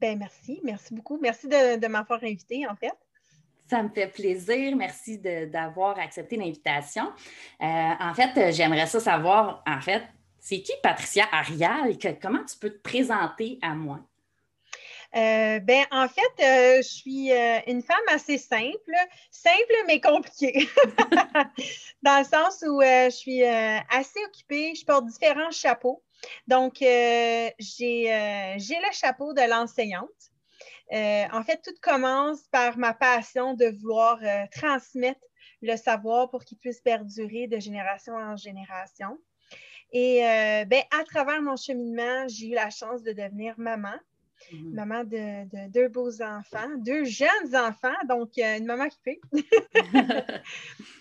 Ben merci, merci beaucoup. Merci de, m'avoir invité, en fait. Ça me fait plaisir. Merci d'avoir accepté l'invitation. Euh, en fait, j'aimerais ça savoir, en fait, c'est qui Patricia Arial? comment tu peux te présenter à moi? Euh, ben, en fait, euh, je suis une femme assez simple, simple mais compliquée, dans le sens où je suis assez occupée, je porte différents chapeaux. Donc, euh, euh, j'ai le chapeau de l'enseignante. Euh, en fait, tout commence par ma passion de vouloir transmettre le savoir pour qu'il puisse perdurer de génération en génération. Et ben, à travers mon cheminement, j'ai eu la chance de devenir maman. Mhm. Maman de, deux beaux enfants, deux jeunes enfants, donc une maman fait.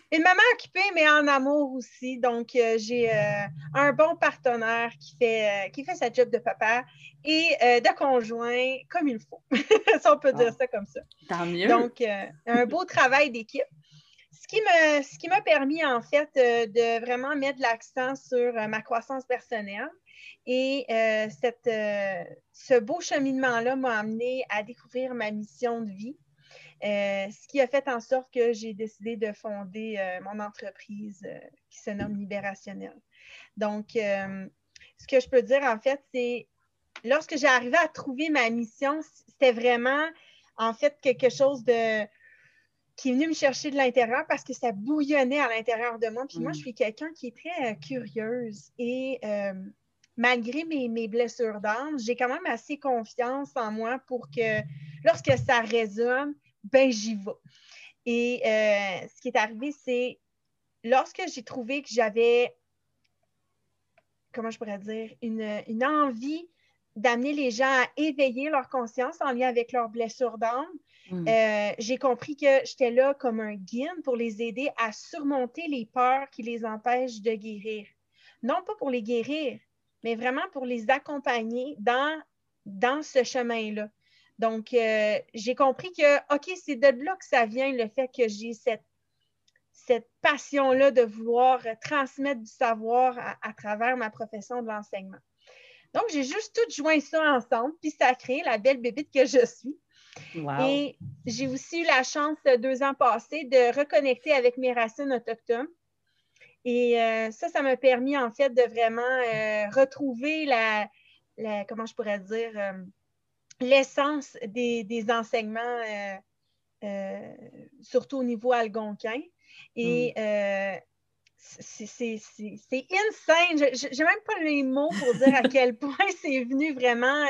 Une maman occupée, mais en amour aussi. Donc, euh, j'ai euh, un bon partenaire qui fait, euh, qui fait sa job de papa et de conjoint comme il faut. si on peut dire ah. ça comme ça. Tant mieux. Donc, un beau travail d'équipe. Ce qui m'a qui m'a permis, en fait, de vraiment mettre l'accent sur ma croissance personnelle. Et cette, ce beau cheminement-là m'a amené à découvrir ma mission de vie euh, ce qui a fait en sorte que j'ai décidé de fonder euh, mon entreprise euh, qui se nomme Libérationnel. Donc, ce que je peux dire en fait, c'est lorsque j'ai arrivé à trouver ma mission, c'était vraiment en fait quelque chose de qui est venu me chercher de l'intérieur parce que ça bouillonnait à l'intérieur de moi. Puis moi, je mm. suis quelqu'un qui est très curieuse et malgré mes, mes blessures d'âme, j'ai quand même assez confiance en moi pour que lorsque ça résonne, ben j'y vais. Et euh, ce qui est arrivé, c'est lorsque j'ai trouvé que j'avais, comment je pourrais dire, une, envie d'amener les gens à éveiller leur conscience en lien avec leurs blessures d'âme, hmm. euh, j'ai compris que j'étais là comme un guide pour les aider à surmonter les peurs qui les empêchent de guérir. Non pas pour les guérir, mais vraiment pour les accompagner dans, dans ce chemin-là. Donc, euh, j'ai compris que, OK, c'est de là que ça vient le fait que j'ai cette, cette passion-là de vouloir transmettre du savoir à, travers ma profession de l'enseignement. Donc, j'ai juste tout joint ça ensemble, puis ça a créé la belle bébite que je suis. Et j'ai aussi eu la chance, deux ans passés, de reconnecter avec mes racines autochtones. Et euh, ça, ça m'a permis, en fait, de vraiment euh, retrouver la, la, comment je pourrais dire, l'essence des, enseignements, euh, euh, surtout au niveau algonquin. Et mm. euh, c'est insane. Je n'ai même pas les mots pour dire à quel point c'est venu vraiment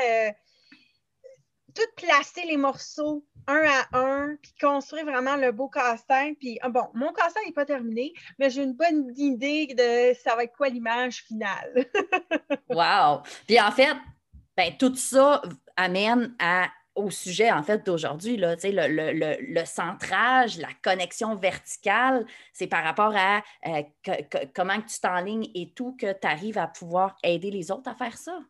tout placer les morceaux un à un, puis construire vraiment le beau casse-tête. Puis, ah, bon, mon casse-tête n'est pas terminé, mais j'ai une bonne idée de ça va être quoi l'image finale. wow! Puis en fait, ben, tout ça amène à, au sujet en fait d'aujourd'hui, le, le, le, centrage, la connexion verticale, c'est par rapport à euh, comment tu t'enlignes et tout que tu arrives à pouvoir aider les autres à faire ça.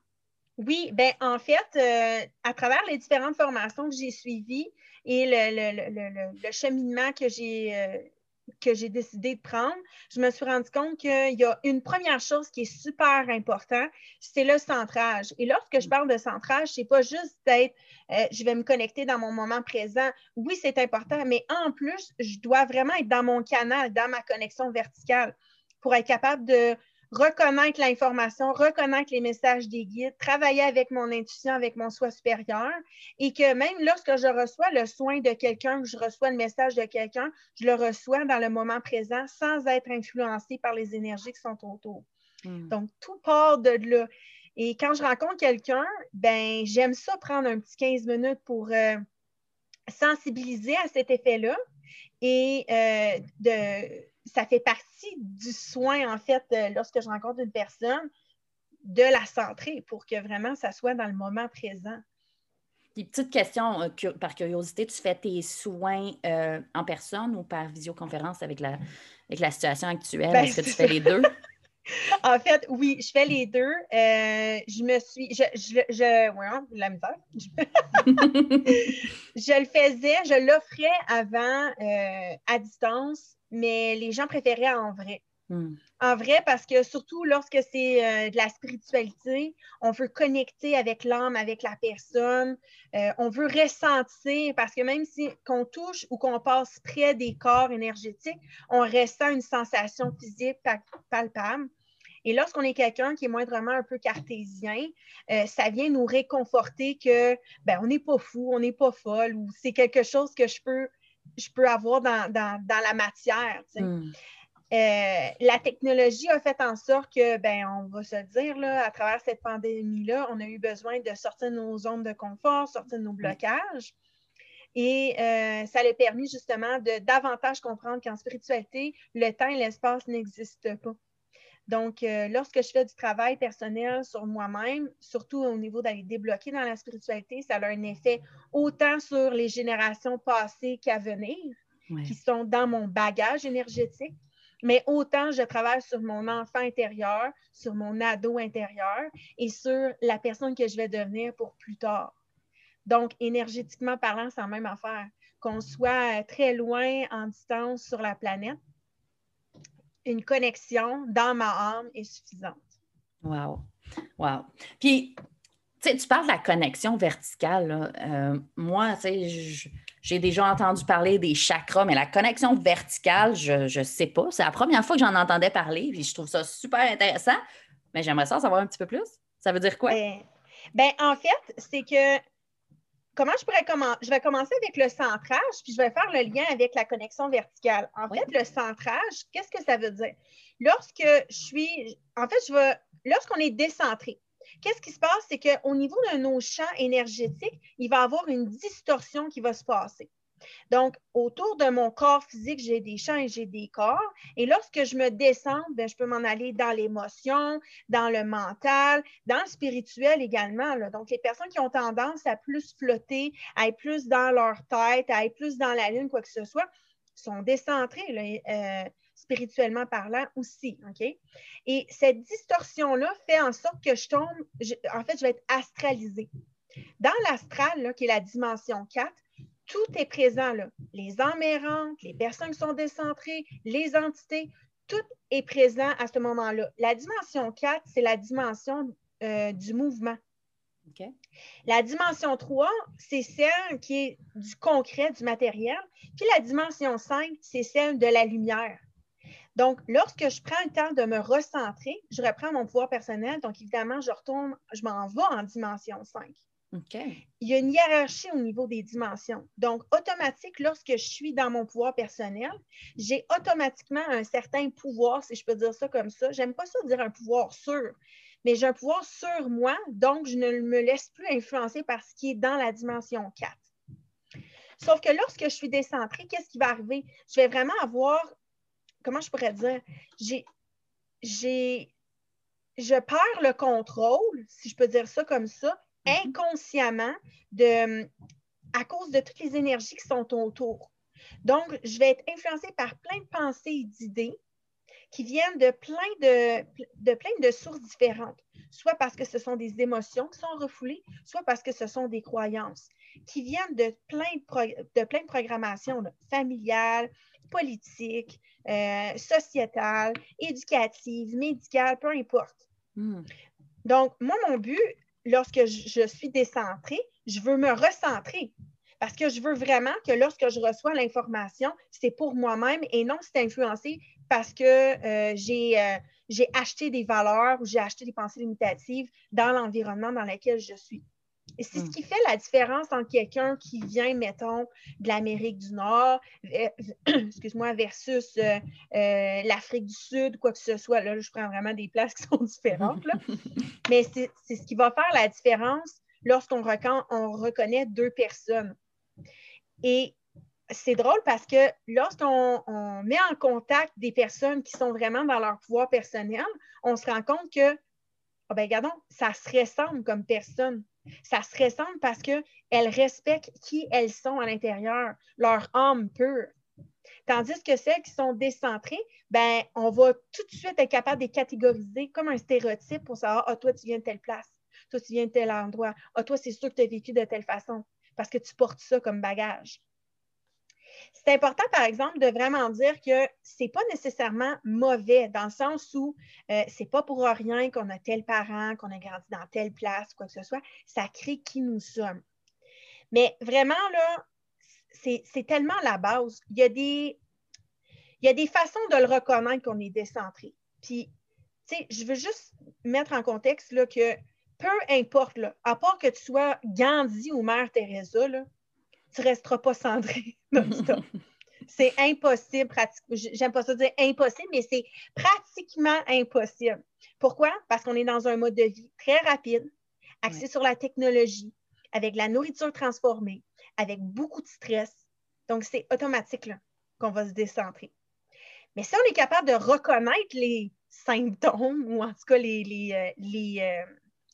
Oui, ben en fait, euh, à travers les différentes formations que j'ai suivies et le, cheminement que j'ai euh, que j'ai décidé de prendre, je me suis rendu compte qu'il y a une première chose qui est super importante, c'est le centrage. Et lorsque je parle de centrage, c'est pas juste d'être euh, je vais me connecter dans mon moment présent. Oui, c'est important, mais en plus, je dois vraiment être dans mon canal, dans ma connexion verticale pour être capable de reconnaître l'information, reconnaître les messages des guides, travailler avec mon intuition, avec mon soi supérieur, et que même lorsque je reçois le soin de quelqu'un, que je reçois le message de quelqu'un, je le reçois dans le moment présent sans être influencé par les énergies qui sont autour. Hmm. Donc, tout part de là. Et quand je rencontre quelqu'un, ben j'aime ça prendre un petit 15 minutes pour euh, sensibiliser à cet effet-là et euh, de ça fait partie du soin, en fait, euh, lorsque je rencontre une personne, de la centrer pour que vraiment ça soit dans le moment présent. Puis, petite question euh, par curiosité, tu fais tes soins euh, en personne ou par visioconférence avec la, avec la situation actuelle? Ben, Est-ce que tu fais les deux? en fait, oui, je fais les deux. Euh, je me suis. Je, je, je ouais, la misère. je le faisais, je l'offrais avant à distance, mais les gens préféraient en vrai. Hmm. En vrai, parce que surtout lorsque c'est euh, de la spiritualité, on veut connecter avec l'âme, avec la personne. Euh, on veut ressentir, parce que même si qu'on touche ou qu'on passe près des corps énergétiques, on ressent une sensation physique palpable. Et lorsqu'on est quelqu'un qui est moindrement un peu cartésien, euh, ça vient nous réconforter que ben, on n'est pas fou, on n'est pas folle, ou c'est quelque chose que je peux, je peux avoir dans, la matière. Hmm. Euh, la technologie a fait en sorte que, ben, on va se dire, là, à travers cette pandémie-là, on a eu besoin de sortir de nos zones de confort, sortir de nos blocages. Et euh, ça a permis justement de davantage comprendre qu'en spiritualité, le temps et l'espace n'existent pas. Donc, euh, lorsque je fais du travail personnel sur moi-même, surtout au niveau d'aller débloquer dans la spiritualité, ça a un effet autant sur les générations passées qu'à venir, qui sont dans mon bagage énergétique, mais autant je travaille sur mon enfant intérieur, sur mon ado intérieur et sur la personne que je vais devenir pour plus tard. Donc, énergétiquement parlant, c'est la même affaire. Qu'on soit très loin en distance sur la planète, une connexion dans ma âme est suffisante. Wow. Wow. Puis, tu parles de la connexion verticale. Euh, moi, j'ai déjà entendu parler des chakras, mais la connexion verticale, je ne sais pas. C'est la première fois que j'en entendais parler, puis je trouve ça super intéressant, mais j'aimerais ça savoir un petit peu plus. Ça veut dire quoi? Ben, ben en fait, c'est que comment je pourrais commencer? Je vais commencer avec le centrage, puis je vais faire le lien avec la connexion verticale. En fait, le centrage, qu'est-ce que ça veut dire? Lorsque je suis, en fait, je veux, lorsqu'on est décentré, Qu'est-ce qui se passe? C'est qu'au niveau de nos champs énergétiques, il va y avoir une distorsion qui va se passer. Donc, autour de mon corps physique, j'ai des champs et j'ai des corps. Et lorsque je me descends, ben, je peux m'en aller dans l'émotion, dans le mental, dans le spirituel également. Donc, les personnes qui ont tendance à plus flotter, à être plus dans leur tête, à être plus dans la lune, quoi que ce soit, sont décentrées. Euh, spirituellement parlant aussi. Et cette distorsion-là fait en sorte que je tombe, en fait, je vais être astralisée. Dans l'astral, qui est la dimension 4, tout est présent là. Les emmérantes, les personnes qui sont décentrées, les entités, tout est présent à ce moment-là. La dimension 4, c'est la dimension euh, du mouvement. La dimension 3, c'est celle qui est du concret, du matériel. Puis la dimension 5, c'est celle de la lumière. Donc, lorsque je prends le temps de me recentrer, je reprends mon pouvoir personnel. Donc, évidemment, je retourne, je m'en vais en dimension 5. Il y a une hiérarchie au niveau des dimensions. Donc, automatique, lorsque je suis dans mon pouvoir personnel, j'ai automatiquement un certain pouvoir, si je peux dire ça comme ça. J'aime pas ça dire un pouvoir sûr, mais j'ai un pouvoir sur moi, donc je ne me laisse plus influencer par ce qui est dans la dimension 4. Sauf que lorsque je suis décentrée, qu'est-ce qui va arriver? Je vais vraiment avoir, comment je pourrais dire, j'ai, j'ai, je perds le contrôle, si je peux dire ça comme ça. Inconsciemment de, à cause de toutes les énergies qui sont autour. Donc, je vais être influencée par plein de pensées et d'idées qui viennent de plein de, de plein de sources différentes, soit parce que ce sont des émotions qui sont refoulées, soit parce que ce sont des croyances qui viennent de plein de, de, plein de programmations familiales, politiques, euh, sociétales, éducatives, médicales, peu importe. Hmm. Donc, moi, mon but, lorsque je, suis décentrée, je veux me recentrer. Parce que je veux vraiment que lorsque je reçois l'information, c'est pour moi-même et non c'est influencé parce que euh, euh, j'ai acheté des valeurs ou j'ai acheté des pensées limitatives dans l'environnement dans lequel je suis. Et c'est ce hmm. qui fait la différence entre quelqu'un qui vient, mettons, de l'Amérique du Nord, excuse-moi, versus euh, euh, l'Afrique du Sud, quoi que ce soit. Là, je prends vraiment des places qui sont différentes. Mais c'est ce qui va faire la différence lorsqu'on on reconnaît deux personnes. Et c'est drôle parce que lorsqu'on met en contact des personnes qui sont vraiment dans leur pouvoir personnel, on se rend compte que, oh ben, regardons, ça se ressemble comme personne Ça se ressemble parce qu'elles respectent qui elles sont à l'intérieur, leur âme pure. Tandis que celles qui sont décentrées, ben, on va tout de suite être capable de les catégoriser comme un stéréotype pour savoir, ah, toi, tu viens de telle place, toi, tu viens de tel endroit, ah, toi, c'est sûr que tu as vécu de telle façon parce que tu portes ça comme bagage. C'est important, par exemple, de vraiment dire que ce n'est pas nécessairement mauvais, dans le sens où euh, ce n'est pas pour rien qu'on a tel parent, qu'on a grandi dans telle place, quoi que ce soit. Ça crée qui nous sommes. Mais vraiment, là, c'est tellement la base. Il y, a des, il y a des façons de le reconnaître qu'on est décentré. Puis, tu sais, je veux juste mettre en contexte là, que peu importe, là, à part que tu sois Gandhi ou Mère Teresa, là, tu ne resteras pas cendré c'est impossible, j'aime pas ça dire impossible, mais c'est pratiquement impossible. Pourquoi? Parce qu'on est dans un mode de vie très rapide, axé sur la technologie, avec la nourriture transformée, avec beaucoup de stress. Donc, c'est automatique qu'on va se décentrer. Mais si on est capable de reconnaître les symptômes, ou en tout cas les, les, euh, les, euh,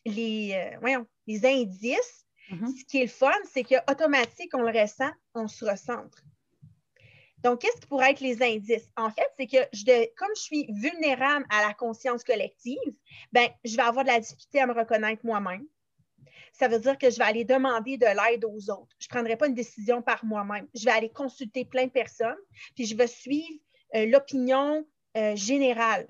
les, euh, les indices, mm-hmm. ce qui est le fun, c'est qu'automatique, on le ressent, on se recentre. Donc, qu'est-ce qui pourrait être les indices? En fait, c'est que comme je suis vulnérable à la conscience collective, ben, je vais avoir de la difficulté à me reconnaître moi-même ça veut dire que je vais aller demander de l'aide aux autres. Je ne prendrai pas une décision par moi-même. Je vais aller consulter plein de personnes, puis je vais suivre euh, l'opinion euh, générale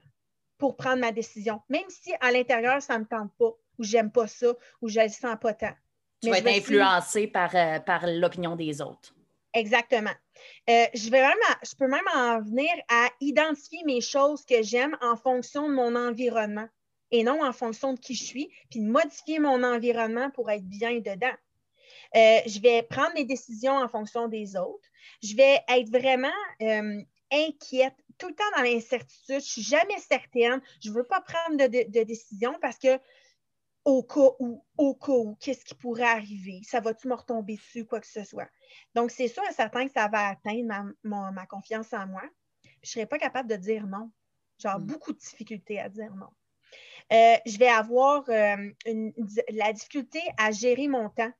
pour prendre ma décision, même si à l'intérieur, ça ne me tente pas, ou j'aime pas ça, ou je ne le sens pas tant. Tu vas être influencé par, euh, par l'opinion des autres. Exactement. je, vais même je peux même en venir à identifier mes choses que j'aime en fonction de mon environnement et non en fonction de qui je suis, puis de modifier mon environnement pour être bien dedans. Euh, je vais prendre mes décisions en fonction des autres. Je vais être vraiment euh, inquiète, tout le temps dans l'incertitude. Je ne suis jamais certaine. Je ne veux pas prendre de, de, décision parce que au cas où, au cas où, qu'est-ce qui pourrait arriver? Ça va-tu me retomber dessus, quoi que ce soit? Donc, c'est sûr et certain que ça va atteindre ma, confiance en moi. je ne serais pas capable de dire non. Genre, mm. beaucoup de difficultés à dire non. Euh, je vais avoir euh, la difficulté à gérer mon temps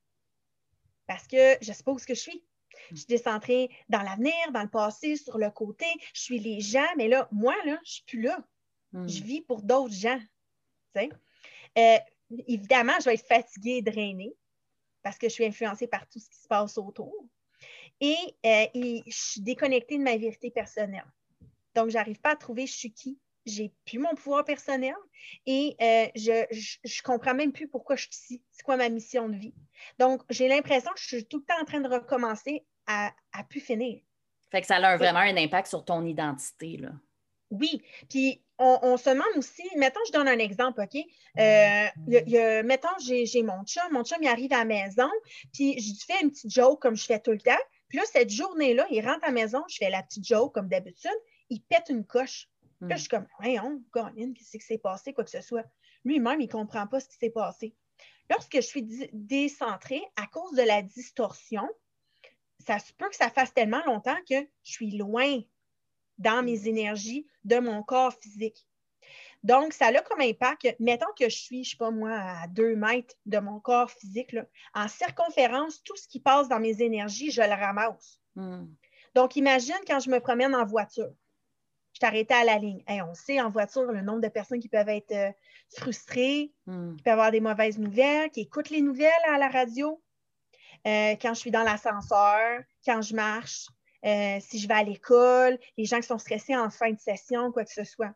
parce que je ne sais pas où ce que je suis. Je suis décentrée dans l'avenir, dans le passé, sur le côté. Je suis les gens, mais là, moi, là, je ne suis plus là. Hmm. Je vis pour d'autres gens. Euh, évidemment, je vais être fatiguée, drainée, parce que je suis influencée par tout ce qui se passe autour. Et, et je suis déconnectée de ma vérité personnelle. Donc, je n'arrive pas à trouver je suis qui, j'ai plus mon pouvoir personnel et euh, je, je, comprends même plus pourquoi je suis ici, c'est quoi ma mission de vie? Donc, j'ai l'impression que je suis tout le temps en train de recommencer à, à plus finir. Fait que ça a vraiment un impact sur ton identité, là. Oui, puis on, se demande aussi, mettons, je donne un exemple, OK? Euh, mettons, j'ai mon chum, mon chum, il arrive à la maison, puis je fais une petite joke comme je fais tout le temps. Puis là, cette journée-là, il rentre à la maison, je fais la petite joke comme d'habitude, il pète une coche. Là, je suis comme, voyons, qu'est-ce qui s'est passé, quoi que ce soit? Lui-même, il ne comprend pas ce qui s'est passé. Lorsque je suis décentrée, à cause de la distorsion, ça se peut que ça fasse tellement longtemps que je suis loin dans mes énergies de mon corps physique. Donc, ça a comme impact, mettons que je suis, je ne sais pas moi, à deux mètres de mon corps physique, en circonférence, tout ce qui passe dans mes énergies, je le ramasse. Hmm. Donc, imagine quand je me promène en voiture je t'arrêtais à la ligne. on sait en voiture le nombre de personnes qui peuvent être euh, frustrées, hmm. qui peuvent avoir des mauvaises nouvelles, qui écoutent les nouvelles à la radio. Euh, quand je suis dans l'ascenseur, quand je marche, euh, si je vais à l'école, les gens qui sont stressés en fin de session, quoi que ce soit.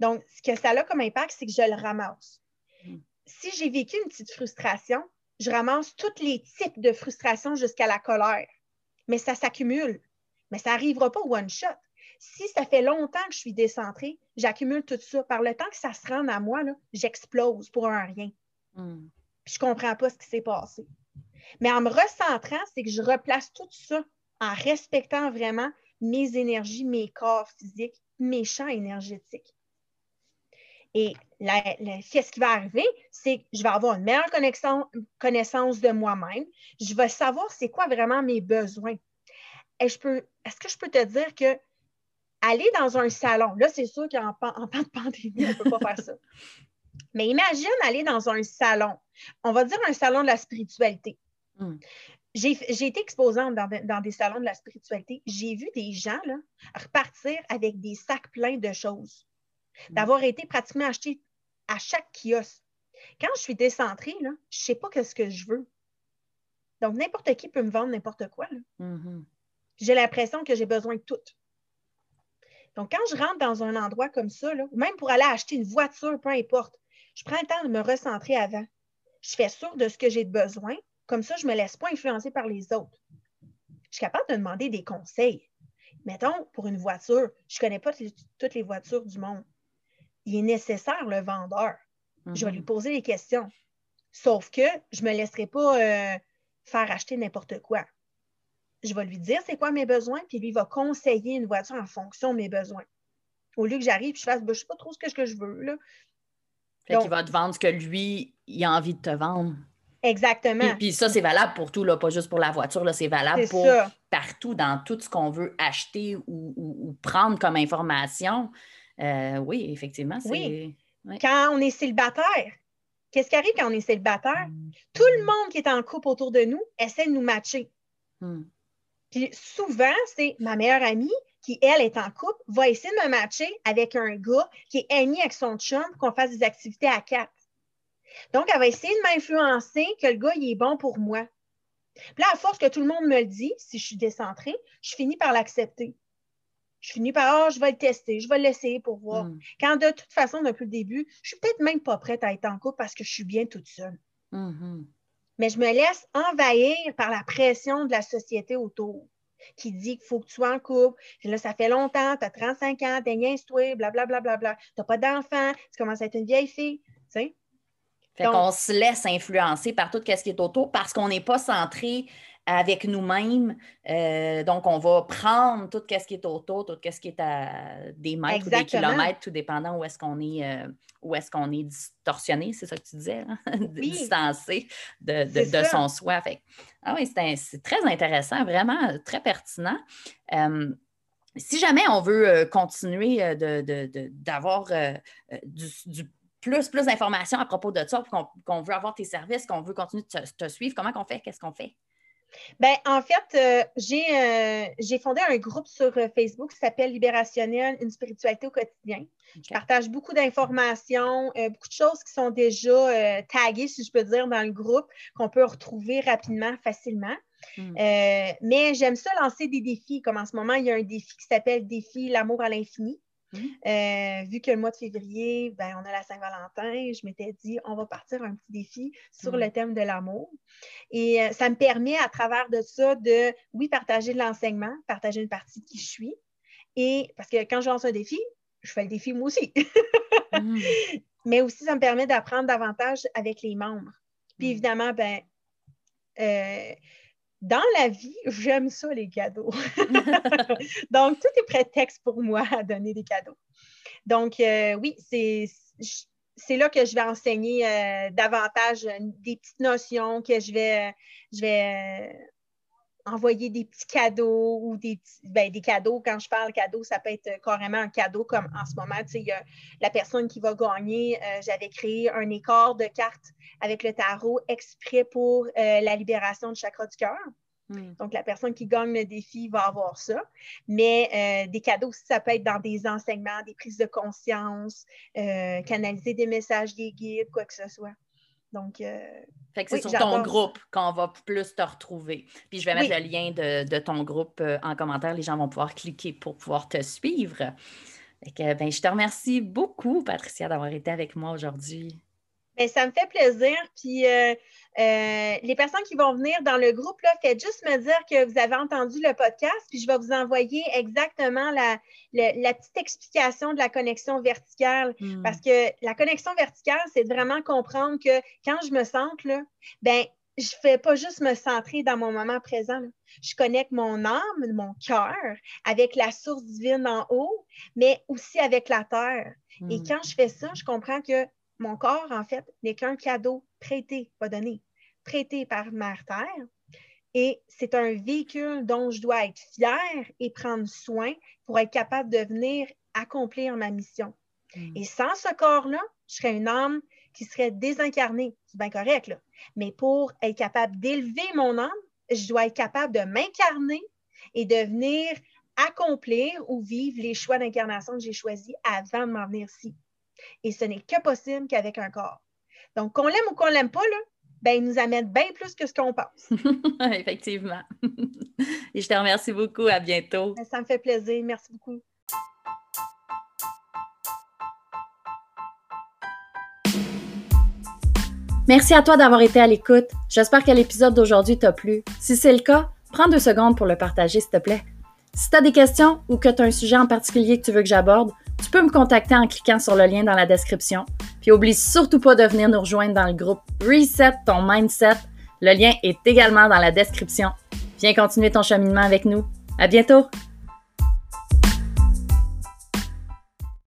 Donc, ce que ça a comme impact, c'est que je le ramasse. Hmm. Si j'ai vécu une petite frustration, je ramasse tous les types de frustration jusqu'à la colère. Mais ça s'accumule. Mais ça n'arrivera pas one shot si ça fait longtemps que je suis décentrée, j'accumule tout ça. Par le temps que ça se rend à moi, j'explose pour un rien. Hmm. je ne comprends pas ce qui s'est passé. Mais en me recentrant, c'est que je replace tout ça en respectant vraiment mes énergies, mes corps physiques, mes champs énergétiques. Et ce qui va arriver, c'est que je vais avoir une meilleure connaissance de moi-même. Je vais savoir c'est quoi vraiment mes besoins. Est-ce que je peux te dire que aller dans un salon, là, c'est sûr qu'en temps de pandémie, on ne peut pas faire ça. Mais imagine aller dans un salon, on va dire un salon de la spiritualité. Hmm. J'ai été exposante dans, des salons de la spiritualité. J'ai vu des gens là, repartir avec des sacs pleins de choses, hmm. d'avoir été pratiquement achetés à chaque kiosque. Quand je suis décentrée, là, je ne sais pas ce que je veux. Donc, n'importe qui peut me vendre n'importe quoi. Mm-hmm. J'ai l'impression que j'ai besoin de tout. Donc, quand je rentre dans un endroit comme ça, même pour aller acheter une voiture, peu importe, je prends le temps de me recentrer avant. Je fais sûr de ce que j'ai besoin. Comme ça, je ne me laisse pas influencer par les autres. Je suis capable de demander des conseils. Mettons, pour une voiture, je ne connais pas toutes les voitures du monde. Il est nécessaire, le vendeur. Je vais lui mm-hmm. poser des questions. Sauf que je ne me laisserai pas euh, faire acheter n'importe quoi. Je vais lui dire c'est quoi mes besoins, puis lui va conseiller une voiture en fonction de mes besoins. Au lieu que j'arrive et je fasse, ben, je ne sais pas trop ce que, je veux. Là. Fait qu'il va te vendre ce que lui, il a envie de te vendre. Exactement. Puis, ça, c'est valable pour tout, là, pas juste pour la voiture, c'est valable pour partout, dans tout ce qu'on veut acheter ou, prendre comme information. Euh, oui, effectivement. Oui. Quand on est célibataire, qu'est-ce qui arrive quand on est célibataire? Mm. Tout le monde qui est en couple autour de nous essaie de nous matcher. Mm. Puis souvent, c'est ma meilleure amie qui, elle, est en couple, va essayer de me matcher avec un gars qui est ami avec son chum pour qu'on fasse des activités à quatre. Donc, elle va essayer de m'influencer que le gars, il est bon pour moi. Puis là, à force que tout le monde me le dit, si je suis décentrée, je finis par l'accepter. Je finis par, oh, je vais le tester, je vais l'essayer pour voir. Hmm. Quand de toute façon, depuis le début, je suis peut-être même pas prête à être en couple parce que je suis bien toute seule. Hmm. Mais je me laisse envahir par la pression de la société autour qui dit qu'il faut que tu sois en couple. Là, ça fait longtemps, tu as 35 ans, t'es niaise-toi, blablabla, bla, bla, tu n'as pas d'enfant, tu commences à être une vieille fille. Tu sais? Fait qu'on se laisse influencer par tout ce qui est autour parce qu'on n'est pas centré avec nous-mêmes. Euh, donc, on va prendre tout ce qui est autour, tout ce qui est à des mètres ou des kilomètres, tout dépendant où est-ce qu'on est, euh, où est-ce qu'on est distorsionné, c'est ça que tu disais, hein? distancé de, son soi. ah oui, c'est très intéressant, vraiment très pertinent. Euh, si jamais on veut continuer d'avoir du, plus, plus d'informations à propos de ça, qu'on veut avoir tes services, qu'on veut continuer de te, te suivre, comment qu'on fait? Qu'est-ce qu'on fait? Ben, en fait, euh, euh, j'ai fondé un groupe sur euh, Facebook qui s'appelle Libérationnel, une spiritualité au quotidien. Je partage beaucoup d'informations, beaucoup de choses qui sont déjà taguées, si je peux dire, dans le groupe, qu'on peut retrouver rapidement, facilement. Hmm. mais j'aime ça lancer des défis, comme en ce moment, il y a un défi qui s'appelle Défi l'amour à l'infini. Euh, vu que le mois de février, ben, on a la Saint-Valentin, je m'étais dit, on va partir un petit défi sur le thème de l'amour. Et euh, ça me permet à travers de ça de, oui, partager de l'enseignement, partager une partie de qui je suis. Et parce que quand je lance un défi, je fais le défi moi aussi. Mm. Mais aussi, ça me permet d'apprendre davantage avec les membres. Puis mm. évidemment, ben, euh, dans la vie, j'aime ça, les cadeaux. Donc, tout est prétexte pour moi à donner des cadeaux. Donc, euh, oui, c'est là que je vais enseigner euh, davantage euh, des petites notions, que je vais, je vais envoyer des petits cadeaux ou des, ben, des cadeaux. Quand je parle cadeau, ça peut être carrément un cadeau comme en ce moment. Tu sais, il y a la personne qui va gagner. Euh, j'avais créé un écart de cartes avec le tarot exprès pour euh, la libération du chakra du cœur. Hmm. Donc, la personne qui gagne le défi va avoir ça. Mais euh, des cadeaux aussi, ça peut être dans des enseignements, des prises de conscience, canaliser des messages, des guides, quoi que ce soit. Donc, euh, fait que c'est sur ton groupe qu'on va plus te retrouver. Puis je vais mettre le lien de, ton groupe euh, en commentaire. Les gens vont pouvoir cliquer pour pouvoir te suivre. Fait que, ben, je te remercie beaucoup, Patricia, d'avoir été avec moi aujourd'hui. Ben, ça me fait plaisir. Puis euh, euh, les personnes qui vont venir dans le groupe, là, faites juste me dire que vous avez entendu le podcast, puis je vais vous envoyer exactement la, petite explication de la connexion verticale. Hmm. Parce que la connexion verticale, c'est vraiment comprendre que quand je me sente, là, ben, je ne fais pas juste me centrer dans mon moment présent. Je connecte mon âme, mon cœur avec la source divine en haut, mais aussi avec la terre. Et hmm. quand je fais ça, je comprends que mon corps, en fait, n'est qu'un cadeau prêté, pas donné, prêté par Mère Terre. Et c'est un véhicule dont je dois être fière et prendre soin pour être capable de venir accomplir ma mission. Hmm. Et sans ce corps-là, je serais une âme qui serait désincarnée. C'est bien correct, là. Mais pour être capable d'élever mon âme, je dois être capable de m'incarner et de venir accomplir ou vivre les choix d'incarnation que j'ai choisis avant de m'en venir ici. Et ce n'est que possible qu'avec un corps. Donc, qu'on l'aime ou qu'on l'aime pas, là, ben, il nous amène bien plus que ce qu'on pense. Effectivement. Et je te remercie beaucoup. À bientôt. Ben, ça me fait plaisir. Merci beaucoup. Merci à toi d'avoir été à l'écoute. J'espère que l'épisode d'aujourd'hui t'a plu. Si c'est le cas, prends deux secondes pour le partager, s'il te plaît. Si tu as des questions ou que tu as un sujet en particulier que tu veux que j'aborde, tu peux me contacter en cliquant sur le lien dans la description. Puis oublie surtout pas de venir nous rejoindre dans le groupe Reset ton mindset. Le lien est également dans la description. Viens continuer ton cheminement avec nous. À bientôt!